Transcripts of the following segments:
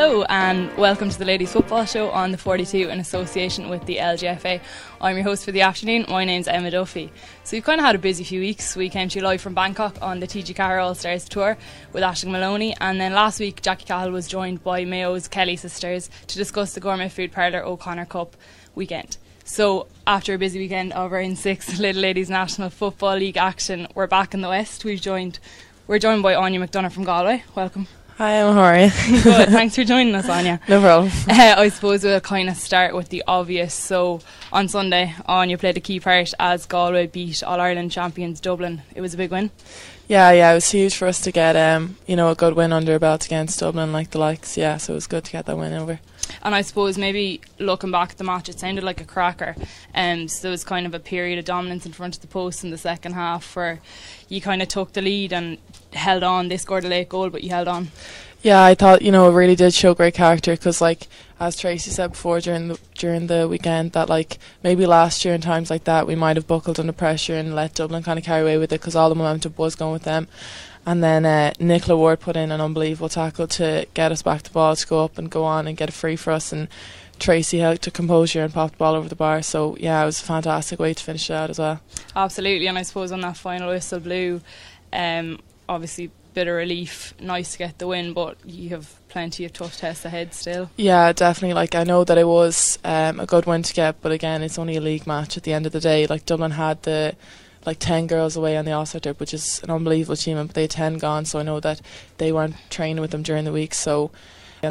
Hello and welcome to the Ladies Football Show on the 42 in association with the LGFA. I'm your host for the afternoon. My name's Emma Duffy. So we've kind of had a busy few weeks. We came to you live from Bangkok on the TG4 All Stars tour with Aishling Moloney, and then last week Jackie Cahill was joined by Mayo's Kelly sisters to discuss the Gourmet Food Parlour O'Connor Cup weekend. So after a busy weekend of in six Lidl Ladies National Football League action, we're back in the West. We've joined we're joined by Áine McDonagh from Galway. Welcome. Hi, I'm you? Good, thanks for joining us, Áine. No problem. Uh, I suppose we'll kind of start with the obvious. So on Sunday, Áine played a key part as Galway beat All Ireland champions Dublin. It was a big win. Yeah, yeah, it was huge for us to get um, you know, a good win under our belt against Dublin, like the likes. Yeah, so it was good to get that win over. And I suppose maybe looking back at the match, it sounded like a cracker. Um, so there was kind of a period of dominance in front of the post in the second half where you kind of took the lead and held on. They scored a late goal, but you held on. Yeah, I thought you know it really did show great character because, like as Tracy said before during the during the weekend, that like maybe last year in times like that we might have buckled under pressure and let Dublin kind of carry away with it because all the momentum was going with them. And then uh, Nicola Ward put in an unbelievable tackle to get us back the ball to go up and go on and get a free for us. And Tracy held to composure and popped the ball over the bar. So yeah, it was a fantastic way to finish it out as well. Absolutely, and I suppose on that final whistle blew, um, obviously bit of relief. Nice to get the win, but you have plenty of tough tests ahead still. Yeah, definitely. Like I know that it was um, a good win to get, but again, it's only a league match. At the end of the day, like Dublin had the like 10 girls away on the All-Star trip, which is an unbelievable achievement, but they had 10 gone, so I know that they weren't training with them during the week, so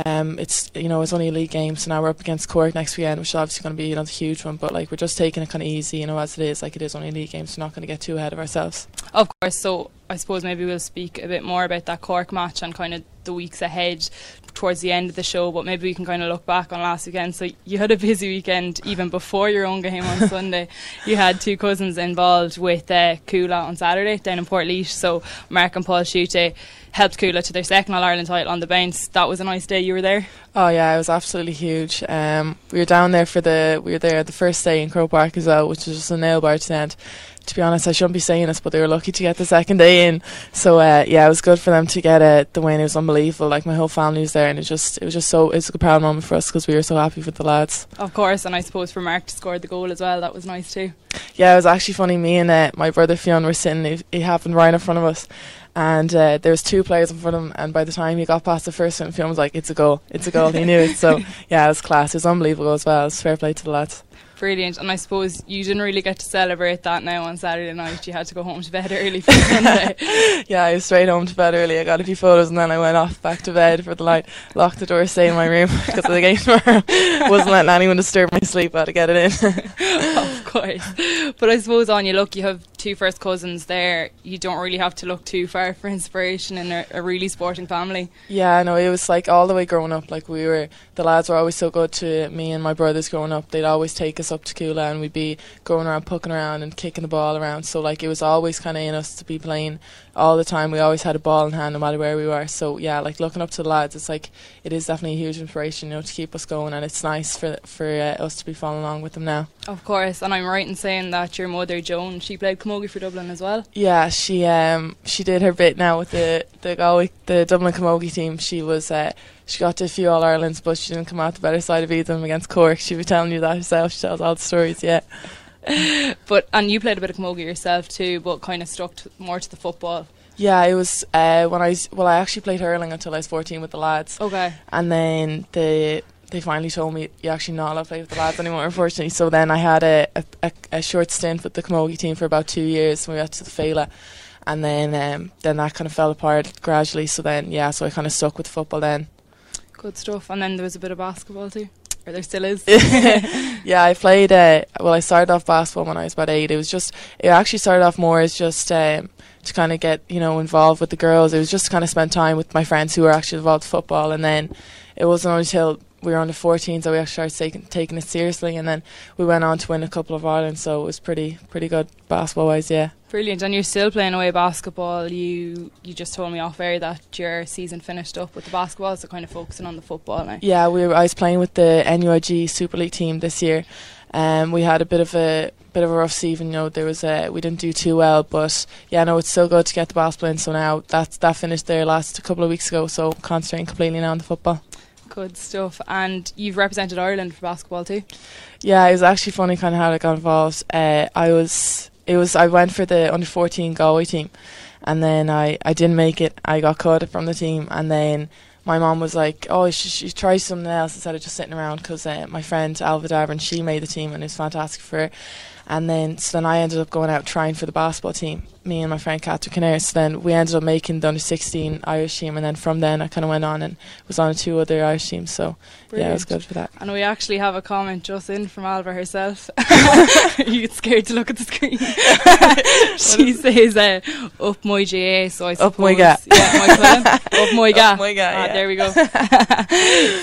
um, it's you know it's only a league game, so now we're up against Cork next weekend, which is obviously going to be another huge one. But like we're just taking it kind of easy, you know, as it is. Like it is only a league game, so we're not going to get too ahead of ourselves. Of course. So I suppose maybe we'll speak a bit more about that Cork match and kind of the weeks ahead towards the end of the show. But maybe we can kind of look back on last weekend. So you had a busy weekend even before your own game on Sunday. You had two cousins involved with uh, Cuala on Saturday down in Portlaoise. So Mark and Paul Schutte helped Cuala to their second All Ireland title on the bounce. That was a nice day. You were there. Oh yeah, it was absolutely huge. Um, we were down there for the we were there the first day in Croke Park as well, which was just a nail bar to end. To be honest, I shouldn't be saying this, but they were lucky to get the second day in. So uh, yeah, it was good for them to get it. the win. It was unbelievable. Like my whole family was there, and it just it was just so it was a proud moment for us because we were so happy for the lads. Of course, and I suppose for Mark to score the goal as well, that was nice too. Yeah, it was actually funny. Me and uh, my brother Fionn were sitting. It, it happened right in front of us, and uh, there was two players in front of him. And by the time he got past the first one, Fionn was like, "It's a goal! It's a goal!" he knew it. So yeah, it was class. It was unbelievable as well. It was fair play to the lads. Brilliant, and I suppose you didn't really get to celebrate that now on Saturday night. You had to go home to bed early for Sunday. yeah, I was straight home to bed early. I got a few photos and then I went off back to bed for the night. Locked the door, stayed in my room because of the game tomorrow. Wasn't letting anyone disturb my sleep. I had to get it in. of course, but I suppose on you look, you have two first cousins there. You don't really have to look too far for inspiration in a, a really sporting family. Yeah, no, it was like all the way growing up. Like we were, the lads were always so good to me and my brothers growing up. They'd always take us up to Cuala and we'd be going around, pucking around and kicking the ball around. So like it was always kind of in us to be playing all the time. We always had a ball in hand no matter where we were. So yeah, like looking up to the lads, it's like it is definitely a huge inspiration, you know, to keep us going. And it's nice for for uh, us to be following along with them now. Of course, and I'm right in saying that your mother Joan, she played camogie for Dublin as well. Yeah, she um she did her bit now with the the Galway, the Dublin camogie team. She was. Uh, she got to a few All Irelands, but she didn't come out the better side of either them against Cork. She was telling you that herself. She tells all the stories, yeah. but and you played a bit of camogie yourself too, but kind of stuck to, more to the football. Yeah, it was uh, when I was well. I actually played hurling until I was fourteen with the lads. Okay. And then they they finally told me you're actually not allowed to play with the lads anymore, unfortunately. So then I had a, a, a short stint with the camogie team for about two years. When we got to the Féile, and then um, then that kind of fell apart gradually. So then yeah, so I kind of stuck with football then. Good stuff. And then there was a bit of basketball too. Or there still is. yeah, I played. Uh, well, I started off basketball when I was about eight. It was just. It actually started off more as just. Um, to kind of get you know involved with the girls. It was just to kind of spend time with my friends who were actually involved in football, and then it wasn't until we were under 14s that we actually started taking, taking it seriously, and then we went on to win a couple of Ireland. So it was pretty pretty good basketball wise, yeah. Brilliant, and you're still playing away basketball. You you just told me off air that your season finished up with the basketball, so kind of focusing on the football now. Yeah, we were, I was playing with the NUIG Super League team this year. Um, we had a bit of a bit of a rough season. You know, there was a we didn't do too well, but yeah, no, it's so good to get the basketball in. So now that's that finished there last a couple of weeks ago. So concentrating completely now on the football. Good stuff. And you've represented Ireland for basketball too. Yeah, it was actually funny kind of how I got involved. Uh, I was it was I went for the under fourteen Galway team, and then I I didn't make it. I got cut from the team, and then my mom was like, "Oh, she, should, try something else instead of just sitting around." Because uh, my friend Ailbhe Davoren, she made the team, and it was fantastic for her. And then, so then I ended up going out trying for the basketball team, me and my friend Catherine. So then we ended up making the under 16 Irish team. And then from then I kind of went on and was on two other Irish teams. So Brilliant. yeah, it was good for that. And we actually have a comment just in from Ailbhe herself. you get scared to look at the screen. she says, uh, up my GA. So I suppose. Up my ga. Yeah, my Up my ga. Up my ga. Ah, yeah. There we go.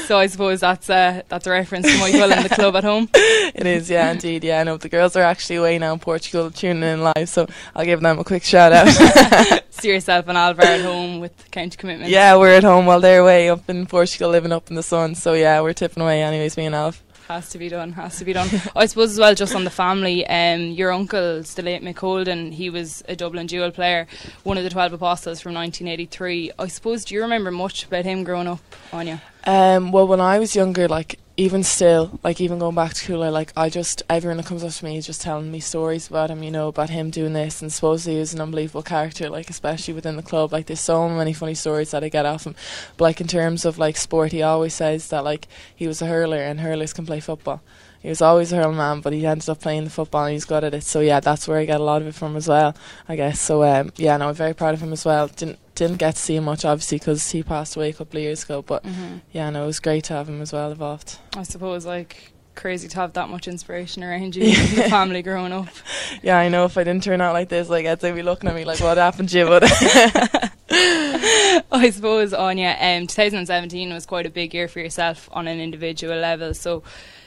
so I suppose that's, uh, that's a reference to my and the club at home. It is, yeah, indeed. Yeah, I know the girls are actually away now in Portugal tuning in live. So I'll give them a quick shout out. See yourself and Ailbhe at home with county commitment. Yeah, we're at home while they're away up in Portugal living up in the sun. So yeah, we're tipping away anyways, me and Alf. Has to be done. Has to be done. I suppose as well, just on the family. Um, your uncle, the late Mick Holden, he was a Dublin dual player, one of the Twelve Apostles from 1983. I suppose. Do you remember much about him growing up, Áine? Um, well, when I was younger, like even still, like even going back to school, like I just everyone that comes up to me is just telling me stories about him, you know, about him doing this, and supposedly he was an unbelievable character, like especially within the club. Like there's so many funny stories that I get off him. But like in terms of like sport, he always says that like he was a hurler and hurlers can play football. He was always a hurling man, but he ended up playing the football and he's good at it. So yeah, that's where I get a lot of it from as well, I guess. So um, yeah, no, I'm very proud of him as well. Didn't didn't get to see him much obviously because he passed away a couple of years ago. But mm-hmm. yeah, no, it was great to have him as well involved. I suppose like crazy to have that much inspiration around you your family growing up. Yeah, I know if I didn't turn out like this, like I'd say be looking at me like what happened to you but I suppose Áine, um, 2017 was quite a big year for yourself on an individual level. So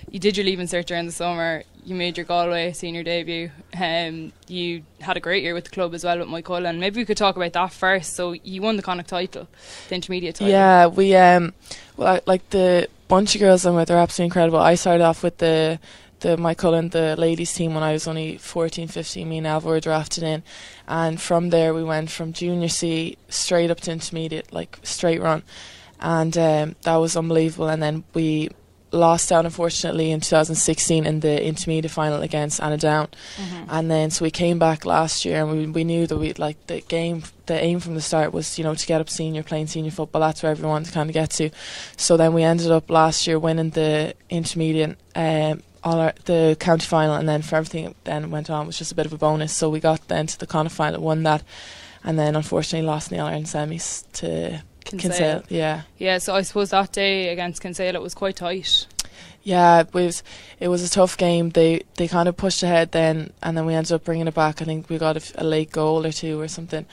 you did your leaving cert during the summer. You made your Galway senior debut. Um, you had a great year with the club as well with Moycullen. Maybe we could talk about that first. So you won the Connacht title, the intermediate title. Yeah, we um, well, like the bunch of girls I'm with are absolutely incredible. I started off with the the Moycullen, the ladies team when I was only 14, 15. Me and Ailbhe were drafted in, and from there we went from junior C straight up to intermediate, like straight run, and um, that was unbelievable. And then we lost out unfortunately in 2016 in the intermediate final against Annaghdown, mm-hmm. and then so we came back last year and we we knew that we like the game the aim from the start was you know to get up senior playing senior football that's where everyone to kind of get to, so then we ended up last year winning the intermediate. Um, all our, the county final and then for everything then went on was just a bit of a bonus so we got then to the Connacht final won that and then unfortunately lost in the All Ireland semis to Kinsale. yeah. Yeah, so I suppose that day against Kinsale it was quite tight. Yeah, it was it was a tough game. They they kind of pushed ahead then, and then we ended up bringing it back. I think we got a, a late goal or two or something,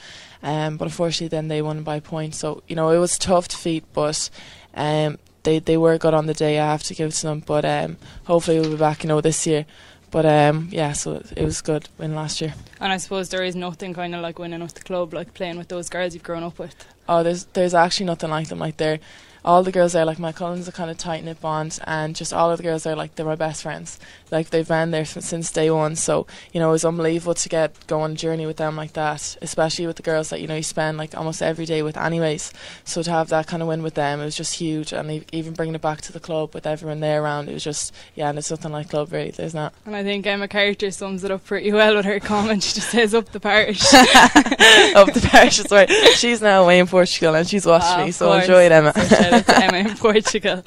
um, but unfortunately then they won by points. So you know it was a tough defeat, but um, they they were good on the day. I have to give it to them, but um, hopefully we'll be back. You know this year. But um, yeah, so it was good win last year. And I suppose there is nothing kind of like winning with the club, like playing with those girls you've grown up with. Oh, there's there's actually nothing like them. Like they're all the girls there, like Moycullen's a kind of tight knit bond, and just all of the girls there, like they're my best friends. Like they've been there since day one, so you know it was unbelievable to get go on a journey with them like that, especially with the girls that you know you spend like almost every day with, anyways. So to have that kind of win with them, it was just huge, and even bringing it back to the club with everyone there around, it was just yeah, and it's nothing like club really. There's not. And I think Emma Carter sums it up pretty well with her comment. She just says up the parish, up the parish. That's right. She's now away in Portugal and she's watched ah, me, so enjoy it, Emma. So shout out to Emma in Portugal.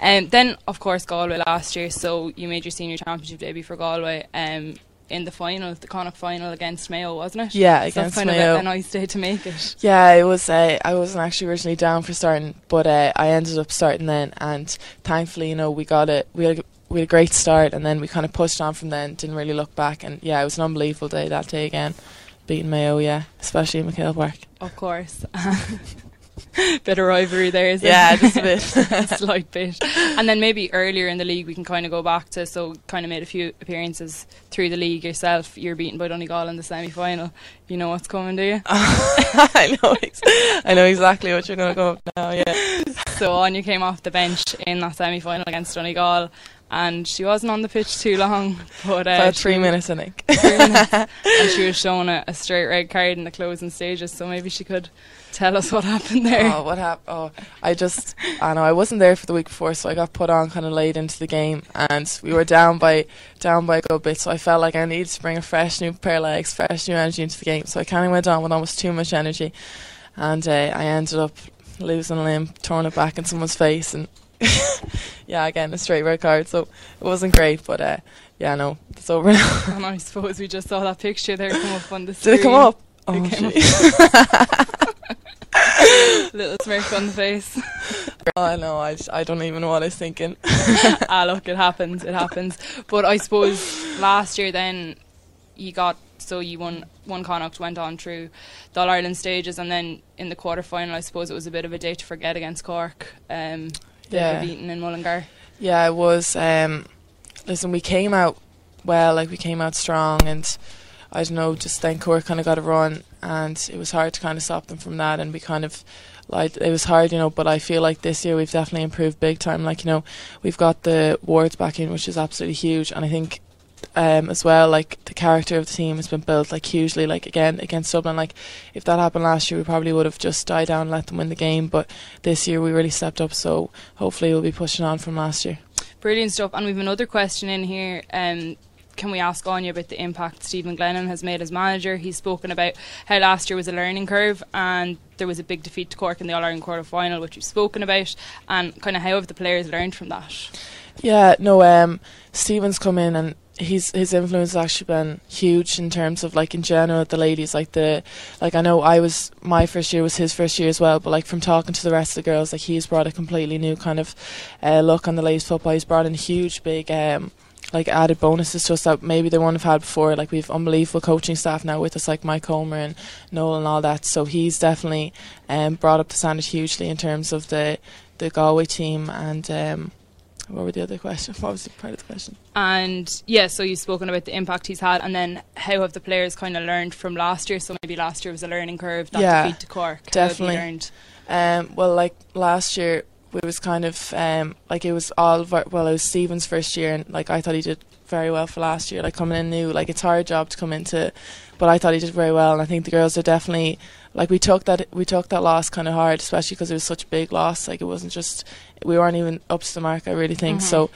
And um, then, of course, Galway last year. So you made your senior championship debut for Galway. Um, in the final, the Connacht final against Mayo, wasn't it? Yeah, so against kind Mayo. of a, a, nice day to make it. Yeah, it was. Uh, I wasn't actually originally down for starting, but uh, I ended up starting then, and thankfully, you know, we got it. We had, we had a great start, and then we kind of pushed on from then. Didn't really look back, and yeah, it was an unbelievable day that day again, beating Mayo. Yeah, especially in McHale Park. Of course. bit of rivalry there, is yeah, just a bit, slight bit. And then maybe earlier in the league, we can kind of go back to so kind of made a few appearances through the league yourself. You're beaten by Donegal in the semi final. You know what's coming, do you? I know, ex- I know exactly what you're going to go up now. Yeah. So Áine came off the bench in that semi final against Donegal and she wasn't on the pitch too long, but uh, about three minutes, I think. Minutes, and she was shown a, a, straight red card in the closing stages, so maybe she could Tell us what happened there. Oh, what happened? Oh, I just, I know I wasn't there for the week before, so I got put on kind of late into the game, and we were down by down by a good bit. So I felt like I needed to bring a fresh new pair of legs, fresh new energy into the game. So I kind of went on with almost too much energy, and uh, I ended up losing a limb, throwing it back in someone's face, and yeah, again a straight red card. So it wasn't great, but uh, yeah, no, it's over now. and I suppose we just saw that picture there come up on the screen. Did it come up? Oh, Little smirk on the face. oh no, I, I don't even know what I was thinking. ah, look, it happens, it happens. But I suppose last year then you got so you won one Connacht went on through the All Ireland stages and then in the quarter final I suppose it was a bit of a day to forget against Cork. Um, yeah. beaten in Mullingar. Yeah, it was. Um, listen, we came out well, like we came out strong and I don't know, just then Cork kind of got a run, and it was hard to kind of stop them from that, and we kind of like it was hard, you know. But I feel like this year we've definitely improved big time. Like you know, we've got the wards back in, which is absolutely huge, and I think um, as well. Like the character of the team has been built like hugely. Like again against Dublin, like if that happened last year, we probably would have just died down and let them win the game. But this year we really stepped up. So hopefully we'll be pushing on from last year. Brilliant stuff. And we've another question in here. Um, can we ask Áine about the impact Stephen Glennon has made as manager? He's spoken about how last year was a learning curve and there was a big defeat to Cork in the All Ireland quarter final, which we've spoken about, and kind of how have the players learned from that? Yeah, no, um, Stephen's come in and he's his influence has actually been huge in terms of like in general the ladies like the like I know I was my first year was his first year as well but like from talking to the rest of the girls like he's brought a completely new kind of uh, look on the ladies football he's brought in huge big um like added bonuses to us that maybe they wouldn't have had before. Like we've unbelievable coaching staff now with us, like Mike Homer and Noel and all that. So he's definitely um, brought up the standard hugely in terms of the the Galway team and. Um, what were the other questions? What was the part of the question? And yeah, so you've spoken about the impact he's had, and then how have the players kind of learned from last year? So maybe last year was a learning curve. That yeah, defeat to Cork. Definitely. Um, well, like last year, it was kind of um, like it was all well it was Stephen's first year and like I thought he did very well for last year like coming in new like it's hard job to come into but I thought he did very well and I think the girls are definitely like we took that we took that loss kind of hard especially because it was such a big loss. Like it wasn't just we weren't even up to the mark I really think. Mm-hmm. so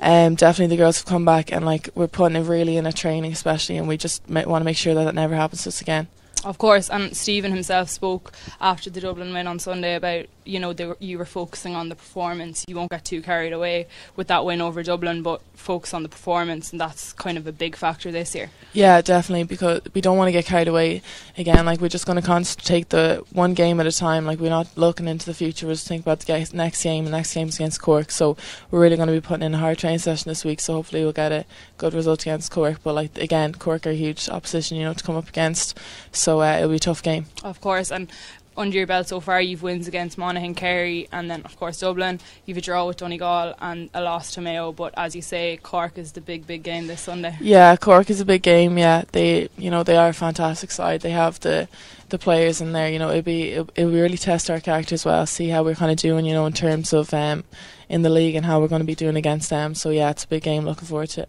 um, definitely the girls have come back and like we're putting it really in a training especially and we just want to make sure that that never happens to us again. Of course, and Stephen himself spoke after the Dublin win on Sunday about you know were, you were focusing on the performance. You won't get too carried away with that win over Dublin, but focus on the performance, and that's kind of a big factor this year. Yeah, definitely, because we don't want to get carried away again. Like we're just going to take the one game at a time. Like we're not looking into the future. We're just thinking about the next game. The next game's against Cork, so we're really going to be putting in a hard training session this week. So hopefully we'll get a good result against Cork. But like again, Cork are a huge opposition, you know, to come up against. So uh, it'll be a tough game. Of course, and under your belt so far, you've wins against Monaghan, Kerry, and then of course Dublin. You've a draw with Donegal and a loss to Mayo. But as you say, Cork is the big, big game this Sunday. Yeah, Cork is a big game. Yeah, they, you know, they are a fantastic side. They have the the players in there. You know, it'll be it will really test our character as well. See how we're kind of doing. You know, in terms of um, in the league and how we're going to be doing against them. So yeah, it's a big game. Looking forward to it.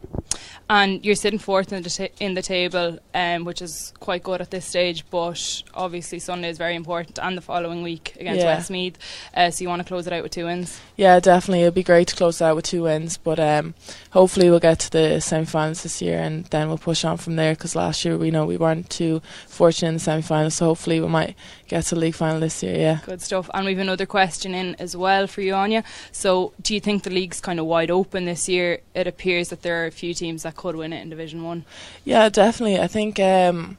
And you're sitting fourth in the, ta- in the table, um, which is quite good at this stage. But obviously Sunday is very important, and the following week against yeah. Westmeath. Uh, so you want to close it out with two wins? Yeah, definitely. It'd be great to close it out with two wins. But um, hopefully we'll get to the semi-finals this year, and then we'll push on from there. Because last year we know we weren't too fortunate in the semi-finals, so hopefully we might get to the league final this year. Yeah, good stuff. And we've another question in as well for you, Áine. So do you think the league's kind of wide open this year? It appears that there are a few teams that could win it in Division One. Yeah, definitely. I think um,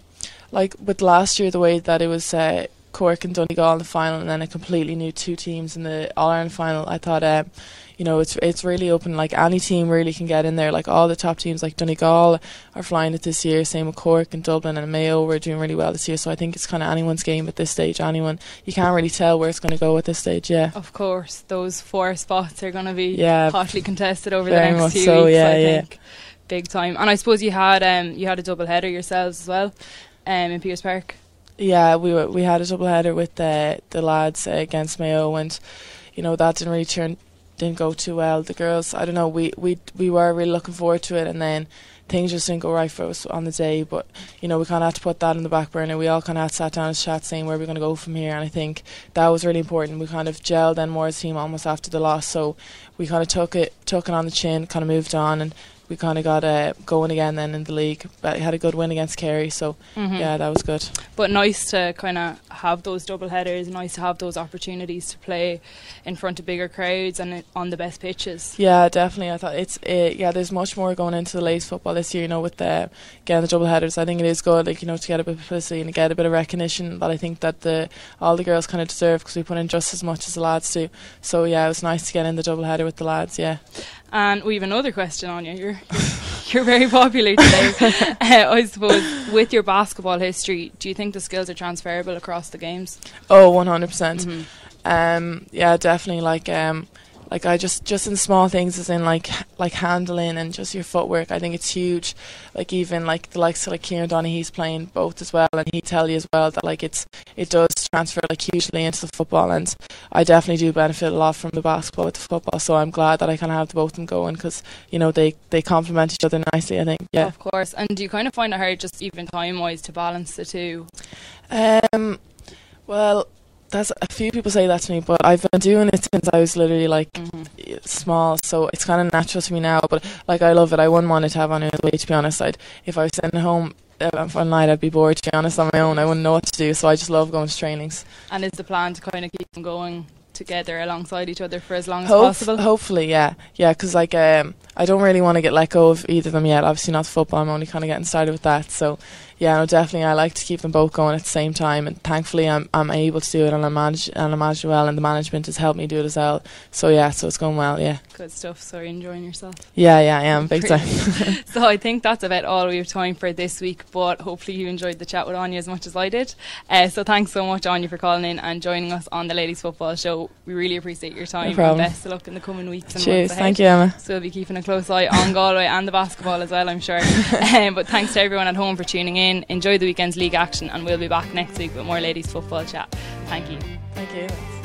like with last year, the way that it was. Uh, Cork and Donegal in the final, and then a completely new two teams in the All Ireland final. I thought, um, you know, it's it's really open. Like any team really can get in there. Like all the top teams, like Donegal are flying it this year. Same with Cork and Dublin and Mayo. We're doing really well this year. So I think it's kind of anyone's game at this stage. Anyone you can't really tell where it's going to go at this stage. Yeah. Of course, those four spots are going to be yeah, hotly contested over the next few so, weeks. Yeah, I yeah. think big time. And I suppose you had um you had a double header yourselves as well, um in Pearse Park. Yeah, we were, we had a double header with the the lads against Mayo, and you know that didn't really turn didn't go too well. The girls, I don't know, we we we were really looking forward to it, and then things just didn't go right for us on the day. But you know, we kind of had to put that in the back burner. We all kind of sat down and chat, saying where we're going to go from here. And I think that was really important. We kind of gelled then more as a team almost after the loss, so we kind of took it took it on the chin, kind of moved on, and we kind of got uh, going again then in the league. But had a good win against Kerry, so mm-hmm. yeah, that was good. But nice to kind of have those double headers. Nice to have those opportunities to play in front of bigger crowds and on the best pitches. Yeah, definitely. I thought it's uh, yeah. There's much more going into the ladies football this year. You know, with the getting the double headers, I think it is good. Like you know, to get a bit of publicity and get a bit of recognition that I think that the all the girls kind of deserve because we put in just as much as the lads do. So yeah, it was nice to get in the double header with the lads. Yeah. And we have another question on you. You're you're very popular today. uh, I suppose with your basketball history, do you think the skills are transferable across the games? Oh, Oh, one hundred percent. Mm-hmm. Um, yeah, definitely. Like um, like I just just in small things as in like like handling and just your footwork I think it's huge. Like even like the likes of like Kieran Donaghy playing both as well and he tell you as well that like it's it does transfer like hugely into the football and I definitely do benefit a lot from the basketball with the football so I'm glad that I kind of have the both of them going because you know they they complement each other nicely I think yeah. Of course and do you kind of find it hard just even time wise to balance the two? Um well that's a few people say that to me, but I've been doing it since I was literally like mm-hmm. small, so it's kind of natural to me now. But like I love it. I wouldn't want it to have on way. To be honest, I'd if I was sitting at home uh, one night, I'd be bored. To be honest, on my own, I wouldn't know what to do. So I just love going to trainings. And is the plan to kind of keep them going together alongside each other for as long Hope, as possible? Hopefully, yeah, yeah. Because like um, I don't really want to get let go of either of them yet. Obviously, not football. I'm only kind of getting started with that. So yeah, no, definitely. I like to keep them both going at the same time, and thankfully, I'm I'm able to do it, and I manage and I manage well, and the management has helped me do it as well. So yeah, so it's going well. Yeah. Good stuff. So you're enjoying yourself. Yeah, yeah, I am big time. so I think that's about all we have time for this week. But hopefully, you enjoyed the chat with Áine as much as I did. Uh, so thanks so much, Áine, for calling in and joining us on the Ladies Football Show. We really appreciate your time. No and best of luck in the coming weeks. And Cheers. Months Thank you, Emma. So we'll be keeping a close eye on Galway and the basketball as well. I'm sure. um, but thanks to everyone at home for tuning in. Enjoy the weekend's League action, and we'll be back next week with more ladies football chat. Thank you. Thank you.